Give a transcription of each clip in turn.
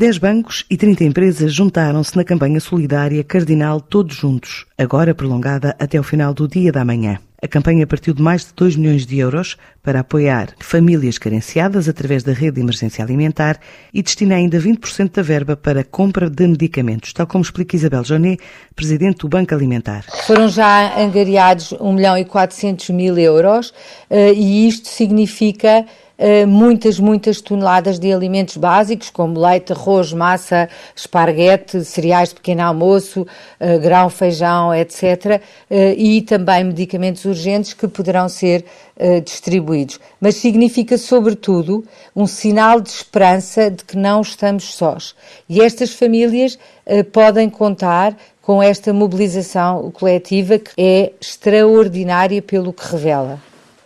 Dez bancos e 30 empresas juntaram-se na campanha solidária Cardinal Todos Juntos, agora prolongada até o final do dia da manhã. A campanha partiu de mais de 2 milhões de euros para apoiar famílias carenciadas através da rede de emergência alimentar e destina ainda 20% da verba para compra de medicamentos, tal como explica Isabel Jonet, presidente do Banco Alimentar. Foram já angariados 1 milhão e 400 mil euros eh, e isto significa muitas, muitas toneladas de alimentos básicos, como leite, arroz, massa, esparguete, cereais de pequeno almoço, eh, grão, feijão, etc. Eh, e também medicamentos urgentes que poderão ser distribuídos. Mas significa, sobretudo, um sinal de esperança de que não estamos sós. E estas famílias podem contar com esta mobilização coletiva que é extraordinária pelo que revela.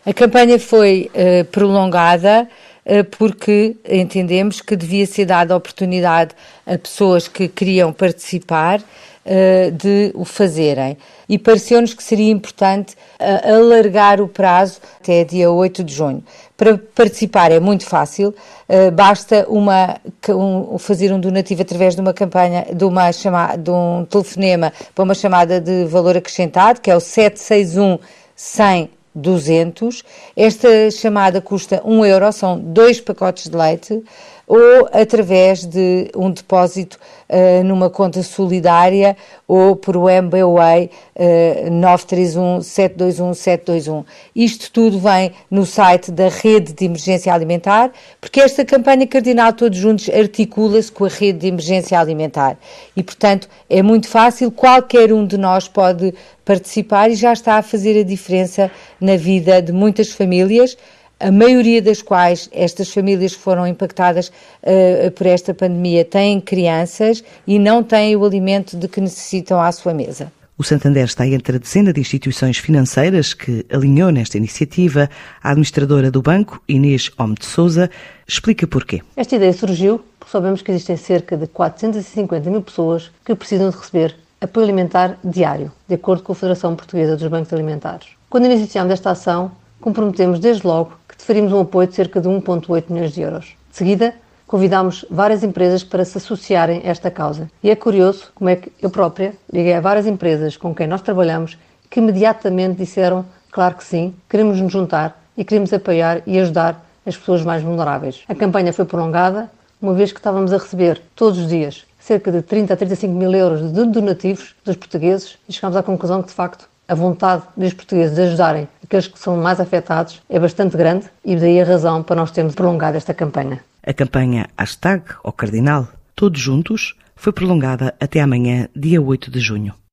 A campanha foi uh, prolongada uh, porque entendemos que devia ser dada oportunidade a pessoas que queriam participar uh, de o fazerem. E pareceu-nos que seria importante alargar o prazo até dia 8 de junho. Para participar é muito fácil, basta uma, um, fazer um donativo através de uma campanha, de, uma chama, de um telefonema para uma chamada de valor acrescentado, que é o 761 100 200. Esta chamada custa 1 euro, são dois pacotes de leite, ou através de um depósito uh, numa conta solidária ou por o MBWay uh, 931-721-721. Isto tudo vem no site da Rede de Emergência Alimentar, porque esta campanha Cardinal Todos Juntos articula-se com a Rede de Emergência Alimentar. E, portanto, é muito fácil, qualquer um de nós pode participar e já está a fazer a diferença na vida de muitas famílias, a maioria das quais estas famílias que foram impactadas uh, por esta pandemia têm crianças e não têm o alimento de que necessitam à sua mesa. O Santander está entre a dezena de instituições financeiras que alinhou nesta iniciativa. A administradora do banco, Inês Homme de Souza, explica porquê. Esta ideia surgiu porque sabemos que existem cerca de 450 mil pessoas que precisam de receber apoio alimentar diário, de acordo com a Federação Portuguesa dos Bancos Alimentares. Quando iniciamos esta ação, comprometemos desde logo que deferimos um apoio de cerca de 1,8 milhões de euros. De seguida, convidámos várias empresas para se associarem a esta causa. E é curioso como é que eu própria liguei a várias empresas com quem nós trabalhamos que imediatamente disseram, claro que sim, queremos nos juntar e queremos apoiar e ajudar as pessoas mais vulneráveis. A campanha foi prolongada, uma vez que estávamos a receber todos os dias cerca de 30 a 35 mil euros de donativos dos portugueses e chegámos à conclusão que, de facto, a vontade dos portugueses de ajudarem aqueles que são mais afetados é bastante grande e daí a razão para nós termos prolongado esta campanha. A campanha Hashtag ao Cardinal Todos Juntos foi prolongada até amanhã, dia 8 de junho.